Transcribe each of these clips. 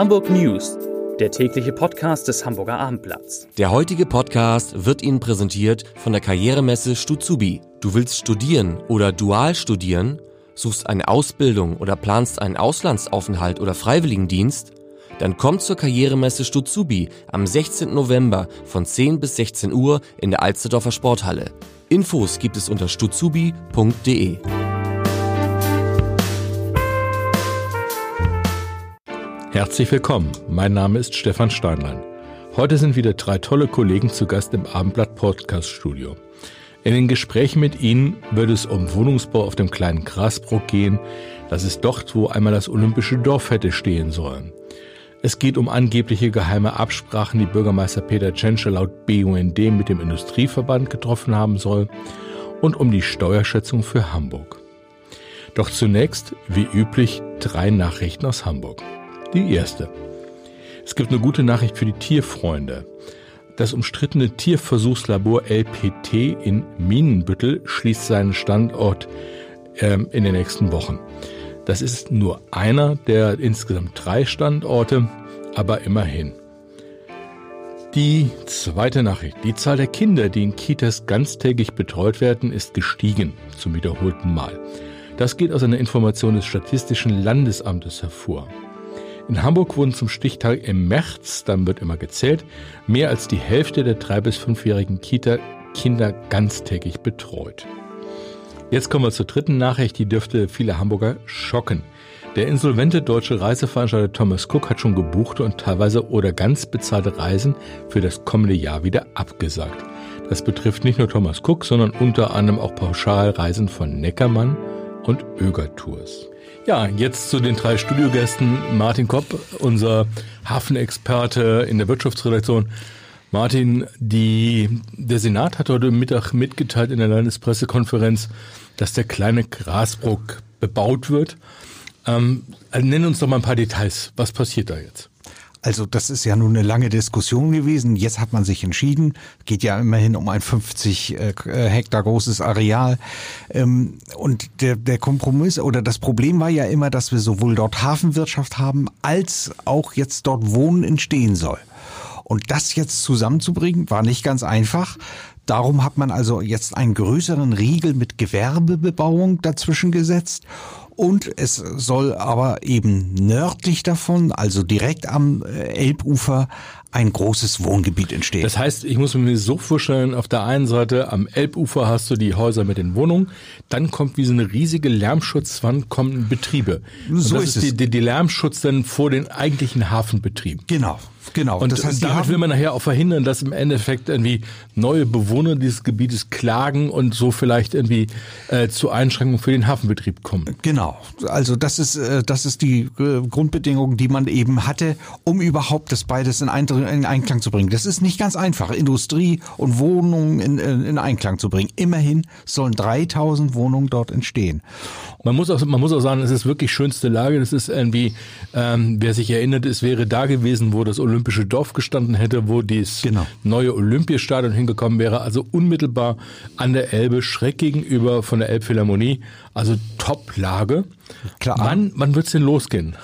Hamburg News, der tägliche Podcast des Hamburger Abendblatts. Der heutige Podcast wird Ihnen präsentiert von der Karrieremesse Stuzubi. Du willst studieren oder dual studieren, suchst eine Ausbildung oder planst einen Auslandsaufenthalt oder Freiwilligendienst? Dann komm zur Karrieremesse Stuzubi am 16. November von 10 bis 16 Uhr in der Alsterdorfer Sporthalle. Infos gibt es unter stuzubi.de. Herzlich willkommen, mein Name ist Stefan Steinlein. Heute sind wieder drei tolle Kollegen zu Gast im Abendblatt Podcast Studio. In den Gesprächen mit ihnen wird es um Wohnungsbau auf dem kleinen Grasbruch gehen. Das ist dort, wo einmal das olympische Dorf hätte stehen sollen. Es geht um angebliche geheime Absprachen, die Bürgermeister Peter Tschentscher laut BUND mit dem Industrieverband getroffen haben soll und um die Steuerschätzung für Hamburg. Doch zunächst, wie üblich, drei Nachrichten aus Hamburg. Die erste. Es gibt eine gute Nachricht für die Tierfreunde. Das umstrittene Tierversuchslabor LPT in Minenbüttel schließt seinen Standort ähm, in den nächsten Wochen. Das ist nur einer der insgesamt drei Standorte, aber immerhin. Die zweite Nachricht. Die Zahl der Kinder, die in Kitas ganztägig betreut werden, ist gestiegen, zum wiederholten Mal. Das geht aus einer Information des Statistischen Landesamtes hervor. In Hamburg wurden zum Stichtag im März, dann wird immer gezählt, mehr als die Hälfte der drei- bis fünfjährigen Kita-Kinder ganztägig betreut. Jetzt kommen wir zur dritten Nachricht, die dürfte viele Hamburger schocken. Der insolvente deutsche Reiseveranstalter Thomas Cook hat schon gebuchte und teilweise oder ganz bezahlte Reisen für das kommende Jahr wieder abgesagt. Das betrifft nicht nur Thomas Cook, sondern unter anderem auch Pauschalreisen von Neckermann und Öger Tours. Ja, jetzt zu den drei Studiogästen. Martin Kopp, unser Hafenexperte in der Wirtschaftsredaktion. Martin, die, der Senat hat heute Mittag mitgeteilt in der Landespressekonferenz, dass der kleine Grasbruck bebaut wird. Ähm, nenn uns doch mal ein paar Details. Was passiert da jetzt? Also das ist ja nun eine lange Diskussion gewesen. Jetzt hat man sich entschieden. Geht ja immerhin um ein 50 äh, Hektar großes Areal. Ähm, und der, der Kompromiss oder das Problem war ja immer, dass wir sowohl dort Hafenwirtschaft haben, als auch jetzt dort Wohnen entstehen soll. Und das jetzt zusammenzubringen, war nicht ganz einfach. Darum hat man also jetzt einen größeren Riegel mit Gewerbebebauung dazwischen gesetzt. Und es soll aber eben nördlich davon, also direkt am äh, Elbufer, ein großes Wohngebiet entstehen. Das heißt, ich muss mir so vorstellen, auf der einen Seite am Elbufer hast du die Häuser mit den Wohnungen, dann kommt wie so eine riesige Lärmschutzwand, kommen Betriebe. So Und das ist, ist die, die, die Lärmschutz dann vor den eigentlichen Hafenbetrieben. Genau. Genau. Und das heißt, damit will man nachher auch verhindern, dass im Endeffekt irgendwie neue Bewohner dieses Gebietes klagen und so vielleicht irgendwie äh, zu Einschränkungen für den Hafenbetrieb kommen. Genau. Also das ist äh, das ist die äh, Grundbedingung, die man eben hatte, um überhaupt das beides in, ein, in Einklang zu bringen. Das ist nicht ganz einfach, Industrie und Wohnungen in, in, in Einklang zu bringen. Immerhin sollen 3000 Wohnungen dort entstehen. Man muss auch man muss auch sagen, es ist wirklich schönste Lage. Das ist irgendwie, ähm, wer sich erinnert, es wäre da gewesen, wo das Olympische Dorf gestanden hätte, wo das genau. neue Olympiastadion hingekommen wäre, also unmittelbar an der Elbe, schräg gegenüber von der Elbphilharmonie, also Top-Lage. Klar. Wann, wann wird's denn losgehen?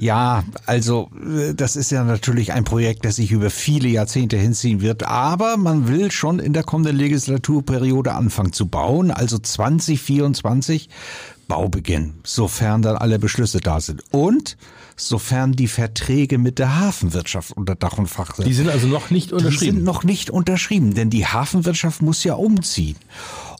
Ja, also äh, das ist ja natürlich ein Projekt, das sich über viele Jahrzehnte hinziehen wird, aber man will schon in der kommenden Legislaturperiode anfangen zu bauen, also 2024 Baubeginn, sofern dann alle Beschlüsse da sind. Und sofern die Verträge mit der Hafenwirtschaft unter Dach und Fach sind. Die sind also noch nicht unterschrieben. Die sind noch nicht unterschrieben, denn die Hafenwirtschaft muss ja umziehen.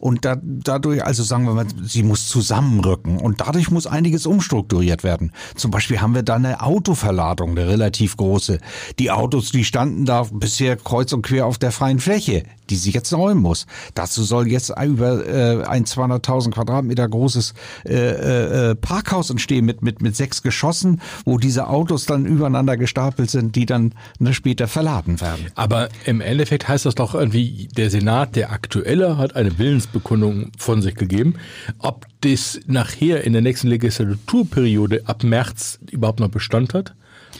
Und da, dadurch, also sagen wir mal, sie muss zusammenrücken und dadurch muss einiges umstrukturiert werden. Zum Beispiel haben wir da eine Autoverladung, eine relativ große. Die Autos, die standen da bisher kreuz und quer auf der freien Fläche, die sie jetzt räumen muss. Dazu soll jetzt über äh, ein 200.000 Quadratmeter großes äh, äh, Parkhaus entstehen mit, mit, mit sechs Geschossen, wo diese Autos dann übereinander gestapelt sind, die dann ne, später verladen werden. Aber im Endeffekt heißt das doch irgendwie, der Senat, der aktuelle, hat eine Willens Willensbekundung von sich gegeben. Ob das nachher in der nächsten Legislaturperiode ab März überhaupt noch Bestand hat,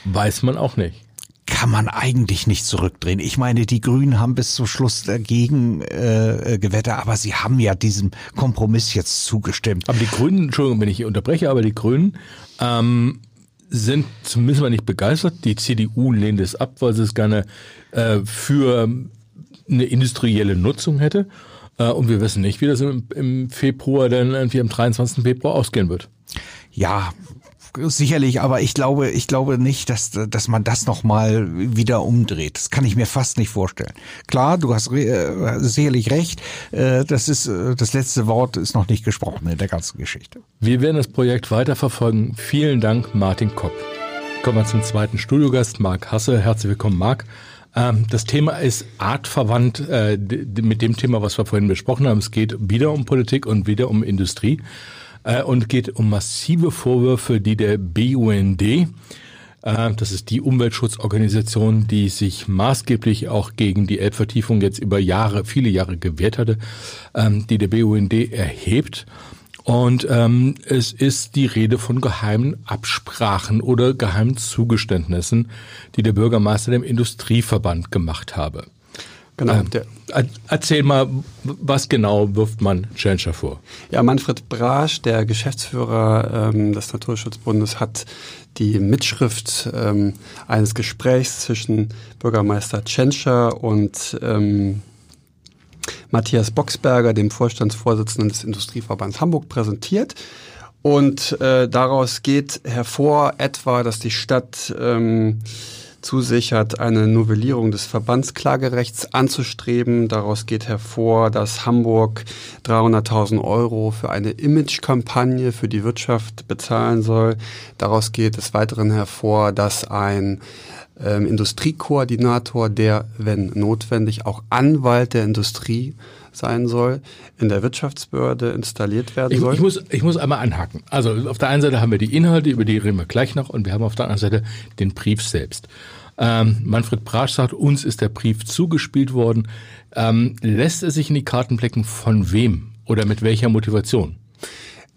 weiß man auch nicht kann man eigentlich nicht zurückdrehen. Ich meine, die Grünen haben bis zum Schluss dagegen äh, gewettert, aber sie haben ja diesem Kompromiss jetzt zugestimmt. Aber die Grünen, Entschuldigung, wenn ich hier unterbreche, aber die Grünen ähm, sind zumindest mal nicht begeistert. Die CDU lehnt es ab, weil sie es gerne äh, für eine industrielle Nutzung hätte. Äh, und wir wissen nicht, wie das im, im Februar dann irgendwie am 23. Februar ausgehen wird. Ja, sicherlich, aber ich glaube, ich glaube nicht, dass, dass man das nochmal wieder umdreht. Das kann ich mir fast nicht vorstellen. Klar, du hast äh, sicherlich recht. Äh, das ist, äh, das letzte Wort ist noch nicht gesprochen in der ganzen Geschichte. Wir werden das Projekt weiterverfolgen. Vielen Dank, Martin Kopp. Kommen wir zum zweiten Studiogast, Marc Hasse. Herzlich willkommen, Marc. Ähm, das Thema ist artverwandt mit dem Thema, was wir vorhin besprochen haben. Es geht wieder um Politik und wieder um Industrie äh, und geht um massive Vorwürfe, die der BUND, äh, das ist die Umweltschutzorganisation, die sich maßgeblich auch gegen die Elbvertiefung jetzt über Jahre, viele Jahre gewehrt hatte, ähm, die der BUND erhebt. Und ähm, es ist die Rede von geheimen Absprachen oder geheimen Zugeständnissen, die der Bürgermeister dem Industrieverband gemacht habe. Genau. Ähm, erzähl mal, was genau wirft man Tschentscher vor? Ja, Manfred Brasch, der Geschäftsführer ähm, des Naturschutzbundes, hat die Mitschrift ähm, eines Gesprächs zwischen Bürgermeister Tschentscher und ähm, Matthias Boxberger, dem Vorstandsvorsitzenden des Industrieverbands Hamburg, präsentiert. Und äh, daraus geht hervor etwa, dass die Stadt ähm, zusichert, eine Novellierung des Verbandsklagerechts anzustreben. Daraus geht hervor, dass Hamburg 300.000 Euro für eine Imagekampagne für die Wirtschaft bezahlen soll. Daraus geht des Weiteren hervor, dass ein ähm, Industriekoordinator, der, wenn notwendig, auch Anwalt der Industrie sein soll, in der Wirtschaftsbehörde installiert werden ich, soll. Ich muss, ich muss einmal anhaken. Also auf der einen Seite haben wir die Inhalte, über die reden wir gleich noch, und wir haben auf der anderen Seite den Brief selbst. Ähm, Manfred Brasch sagt, uns ist der Brief zugespielt worden. Ähm, lässt er sich in die Karten blicken, von wem oder mit welcher Motivation?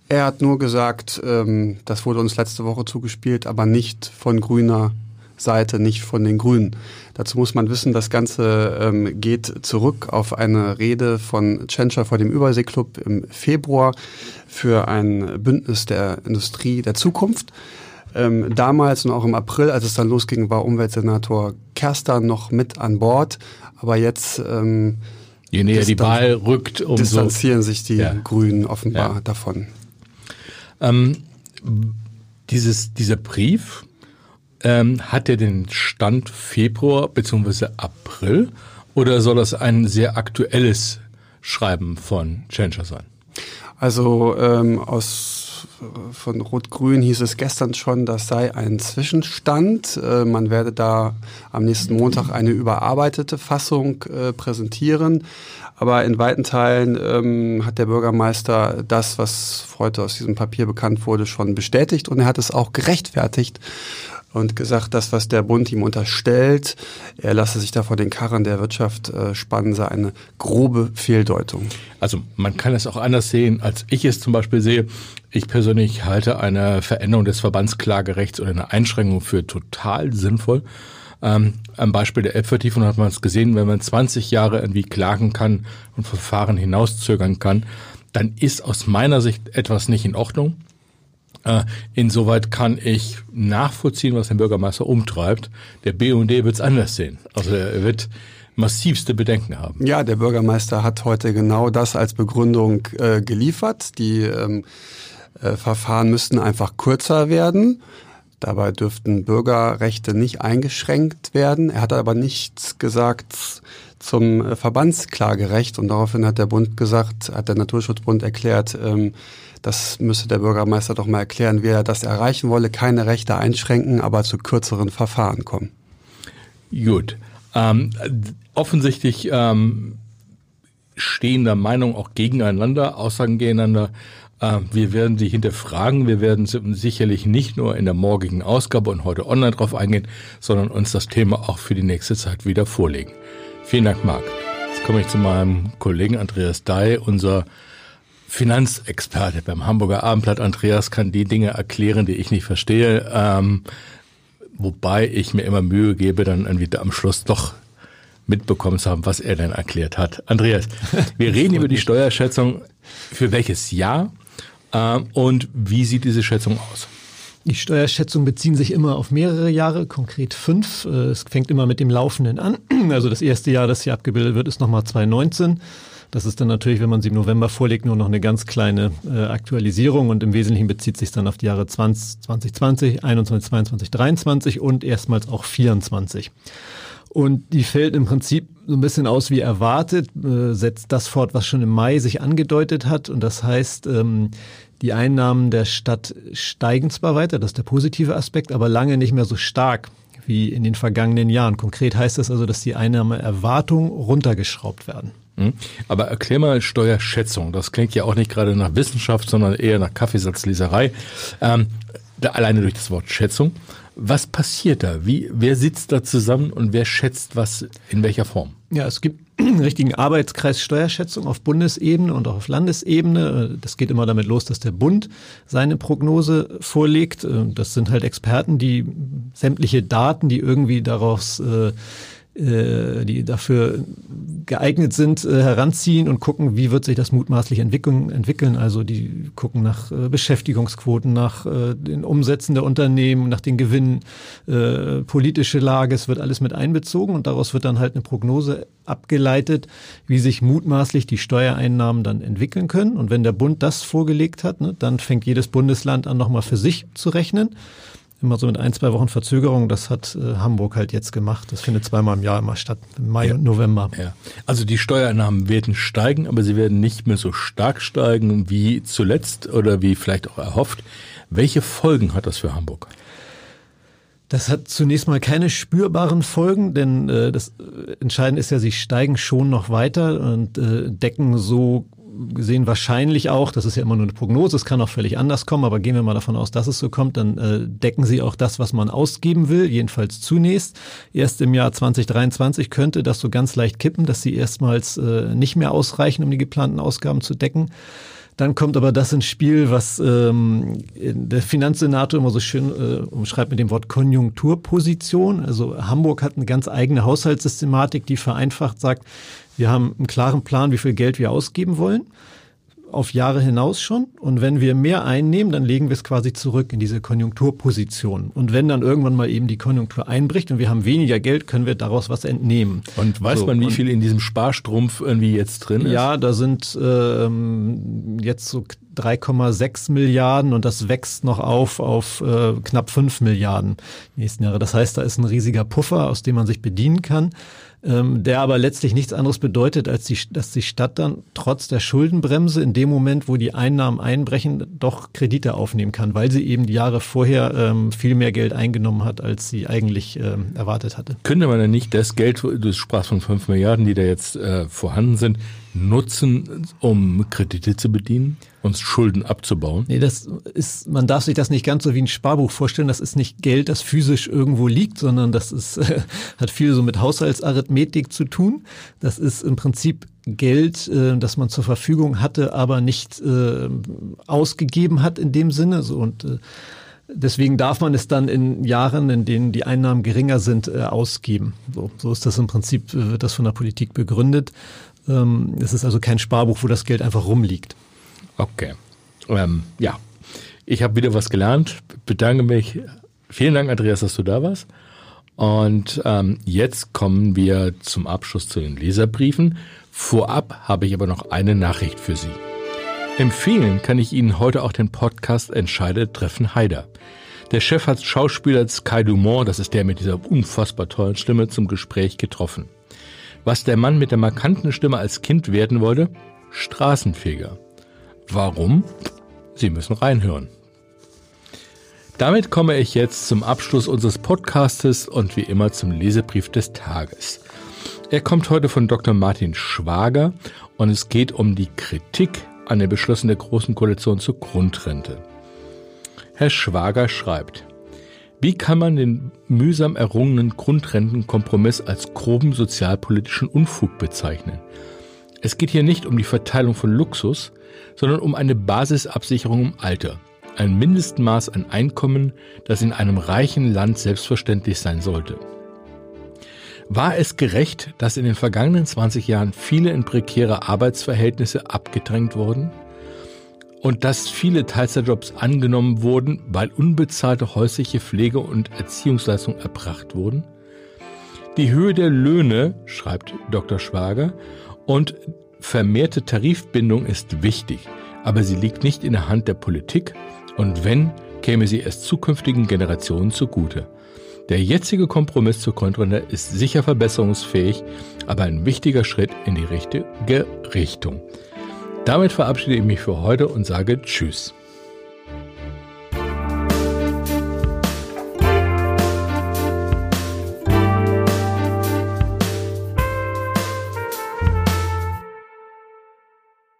Er hat nur gesagt, ähm, das wurde uns letzte Woche zugespielt, aber nicht von grüner Seite, nicht von den Grünen. Dazu muss man wissen, das Ganze ähm, geht zurück auf eine Rede von Tschentscher vor dem Überseeklub im Februar für ein Bündnis der Industrie der Zukunft. Ähm, damals und auch im April, als es dann losging, war Umweltsenator Kerster noch mit an Bord. Aber jetzt ähm, Je näher die Wahl rückt, umso distanzieren sich die ja. Grünen offenbar ja. davon. Ähm, dieses, dieser Brief, ähm, hat er den Stand Februar bzw. April oder soll das ein sehr aktuelles Schreiben von Tschentscher sein? Also ähm, aus von Rot-Grün hieß es gestern schon, das sei ein Zwischenstand. Äh, man werde da am nächsten Montag eine überarbeitete Fassung äh, präsentieren. Aber in weiten Teilen ähm, hat der Bürgermeister das, was heute aus diesem Papier bekannt wurde, schon bestätigt und er hat es auch gerechtfertigt und gesagt, das, was der Bund ihm unterstellt, er lasse sich da vor den Karren der Wirtschaft äh, spannen, sei eine grobe Fehldeutung. Also man kann es auch anders sehen, als ich es zum Beispiel sehe. Ich persönlich halte eine Veränderung des Verbandsklagerechts oder eine Einschränkung für total sinnvoll. Ähm, am Beispiel der Elbvertiefung hat man es gesehen, wenn man 20 Jahre irgendwie klagen kann und Verfahren hinauszögern kann, dann ist aus meiner Sicht etwas nicht in Ordnung. Äh, insoweit kann ich nachvollziehen, was den Bürgermeister umtreibt. Der BUND wird es anders sehen. Also er wird massivste Bedenken haben. Ja, der Bürgermeister hat heute genau das als Begründung äh, geliefert. Die ähm, äh, Verfahren müssten einfach kürzer werden. Dabei dürften Bürgerrechte nicht eingeschränkt werden. Er hat aber nichts gesagt zum äh, Verbandsklagerecht und daraufhin hat der Bund gesagt, hat der Naturschutzbund erklärt, ähm, das müsste der Bürgermeister doch mal erklären, wie er das erreichen wolle. Keine Rechte einschränken, aber zu kürzeren Verfahren kommen. Gut. Ähm, offensichtlich ähm, stehen da Meinungen auch gegeneinander, Aussagen gegeneinander. Äh, wir werden sie hinterfragen. Wir werden sicherlich nicht nur in der morgigen Ausgabe und heute online drauf eingehen, sondern uns das Thema auch für die nächste Zeit wieder vorlegen. Vielen Dank, Marc. Jetzt komme ich zu meinem Kollegen Andreas Dai, unser Finanzexperte beim Hamburger Abendblatt. Andreas kann die Dinge erklären, die ich nicht verstehe. Ähm, wobei ich mir immer Mühe gebe, dann irgendwie am Schluss doch mitbekommen zu haben, was er denn erklärt hat. Andreas, wir reden über die Steuerschätzung. Für welches Jahr? Ähm, und wie sieht diese Schätzung aus? Die Steuerschätzungen beziehen sich immer auf mehrere Jahre, konkret fünf. Äh, es fängt immer mit dem Laufenden an. Also das erste Jahr, das hier abgebildet wird, ist nochmal 2019. Das ist dann natürlich, wenn man sie im November vorlegt, nur noch eine ganz kleine äh, Aktualisierung und im Wesentlichen bezieht sich dann auf die Jahre 20, 2020, 21, 22, 23 und erstmals auch 24. Und die fällt im Prinzip so ein bisschen aus wie erwartet, äh, setzt das fort, was schon im Mai sich angedeutet hat. Und das heißt, ähm, die Einnahmen der Stadt steigen zwar weiter, das ist der positive Aspekt, aber lange nicht mehr so stark wie in den vergangenen Jahren. Konkret heißt das also, dass die Einnahmeerwartungen runtergeschraubt werden. Hm? Aber erklär mal Steuerschätzung. Das klingt ja auch nicht gerade nach Wissenschaft, sondern eher nach Kaffeesatzleserei. Ähm, da, alleine durch das Wort Schätzung. Was passiert da? Wie, wer sitzt da zusammen und wer schätzt was in welcher Form? Ja, es gibt einen richtigen Arbeitskreis Steuerschätzung auf Bundesebene und auch auf Landesebene. Das geht immer damit los, dass der Bund seine Prognose vorlegt. Das sind halt Experten, die sämtliche Daten, die irgendwie daraus äh, äh, die dafür geeignet sind, äh, heranziehen und gucken, wie wird sich das mutmaßlich entwickeln. entwickeln. Also die gucken nach äh, Beschäftigungsquoten, nach den Umsätzen der Unternehmen, nach den Gewinnen, politische Lage, es wird alles mit einbezogen und daraus wird dann halt eine Prognose abgeleitet, wie sich mutmaßlich die Steuereinnahmen dann entwickeln können. Und wenn der Bund das vorgelegt hat, ne, dann fängt jedes Bundesland an, nochmal für sich zu rechnen immer so mit ein, zwei Wochen Verzögerung. Das hat äh, Hamburg halt jetzt gemacht. Das findet zweimal im Jahr immer statt, im Mai ja. und November. Ja. Also die Steuereinnahmen werden steigen, aber sie werden nicht mehr so stark steigen wie zuletzt oder wie vielleicht auch erhofft. Welche Folgen hat das für Hamburg? Das hat zunächst mal keine spürbaren Folgen, denn äh, das Entscheidende ist ja, sie steigen schon noch weiter und äh, decken so gesehen wahrscheinlich auch, das ist ja immer nur eine Prognose, es kann auch völlig anders kommen, aber gehen wir mal davon aus, dass es so kommt, dann äh, decken sie auch das, was man ausgeben will, jedenfalls zunächst. Erst im Jahr 2023 könnte das so ganz leicht kippen, dass sie erstmals äh, nicht mehr ausreichen, um die geplanten Ausgaben zu decken. Dann kommt aber das ins Spiel, was ähm, der Finanzsenator immer so schön äh, umschreibt mit dem Wort Konjunkturposition. Also Hamburg hat eine ganz eigene Haushaltssystematik, die vereinfacht sagt, wir haben einen klaren Plan, wie viel Geld wir ausgeben wollen auf Jahre hinaus schon. Und wenn wir mehr einnehmen, dann legen wir es quasi zurück in diese Konjunkturposition. Und wenn dann irgendwann mal eben die Konjunktur einbricht und wir haben weniger Geld, können wir daraus was entnehmen. Und weiß so, man, wie viel in diesem Sparstrumpf irgendwie jetzt drin ist? Ja, da sind ähm, jetzt so 3,6 Milliarden und das wächst noch auf auf äh, knapp 5 Milliarden nächsten Jahre. Das heißt, da ist ein riesiger Puffer, aus dem man sich bedienen kann ähm, der aber letztlich nichts anderes bedeutet, als die, dass die Stadt dann trotz der Schuldenbremse in dem Moment, wo die Einnahmen einbrechen, doch Kredite aufnehmen kann, weil sie eben die Jahre vorher ähm, viel mehr Geld eingenommen hat, als sie eigentlich ähm, erwartet hatte. Könnte man denn nicht das Geld, du sprachst von fünf Milliarden, die da jetzt äh, vorhanden sind, nutzen, um Kredite zu bedienen? Uns Schulden abzubauen? Nee, das ist, man darf sich das nicht ganz so wie ein Sparbuch vorstellen. Das ist nicht Geld, das physisch irgendwo liegt, sondern das ist, äh, hat viel so mit Haushaltsarithmetik zu tun. Das ist im Prinzip Geld, äh, das man zur Verfügung hatte, aber nicht äh, ausgegeben hat in dem Sinne. So, und äh, Deswegen darf man es dann in Jahren, in denen die Einnahmen geringer sind, äh, ausgeben. So, so ist das im Prinzip, äh, wird das von der Politik begründet. Ähm, es ist also kein Sparbuch, wo das Geld einfach rumliegt. Okay. Ähm, ja, ich habe wieder was gelernt. Bedanke mich. Vielen Dank, Andreas, dass du da warst. Und ähm, jetzt kommen wir zum Abschluss zu den Leserbriefen. Vorab habe ich aber noch eine Nachricht für Sie. Empfehlen kann ich Ihnen heute auch den Podcast Entscheide treffen Heider. Der Chef hat Schauspieler Sky Dumont, das ist der mit dieser unfassbar tollen Stimme, zum Gespräch getroffen. Was der Mann mit der markanten Stimme als Kind werden wollte? Straßenfeger. Warum? Sie müssen reinhören. Damit komme ich jetzt zum Abschluss unseres Podcastes und wie immer zum Lesebrief des Tages. Er kommt heute von Dr. Martin Schwager und es geht um die Kritik an der Beschluss der Großen Koalition zur Grundrente. Herr Schwager schreibt, wie kann man den mühsam errungenen Grundrentenkompromiss als groben sozialpolitischen Unfug bezeichnen? Es geht hier nicht um die Verteilung von Luxus, sondern um eine Basisabsicherung im Alter. Ein Mindestmaß an Einkommen, das in einem reichen Land selbstverständlich sein sollte. War es gerecht, dass in den vergangenen 20 Jahren viele in prekäre Arbeitsverhältnisse abgedrängt wurden? und dass viele Teilzeitjobs angenommen wurden, weil unbezahlte häusliche Pflege und Erziehungsleistungen erbracht wurden. Die Höhe der Löhne, schreibt Dr. Schwager, und vermehrte Tarifbindung ist wichtig, aber sie liegt nicht in der Hand der Politik und wenn, käme sie erst zukünftigen Generationen zugute. Der jetzige Kompromiss zur Kontrende ist sicher verbesserungsfähig, aber ein wichtiger Schritt in die richtige Richtung. Damit verabschiede ich mich für heute und sage Tschüss.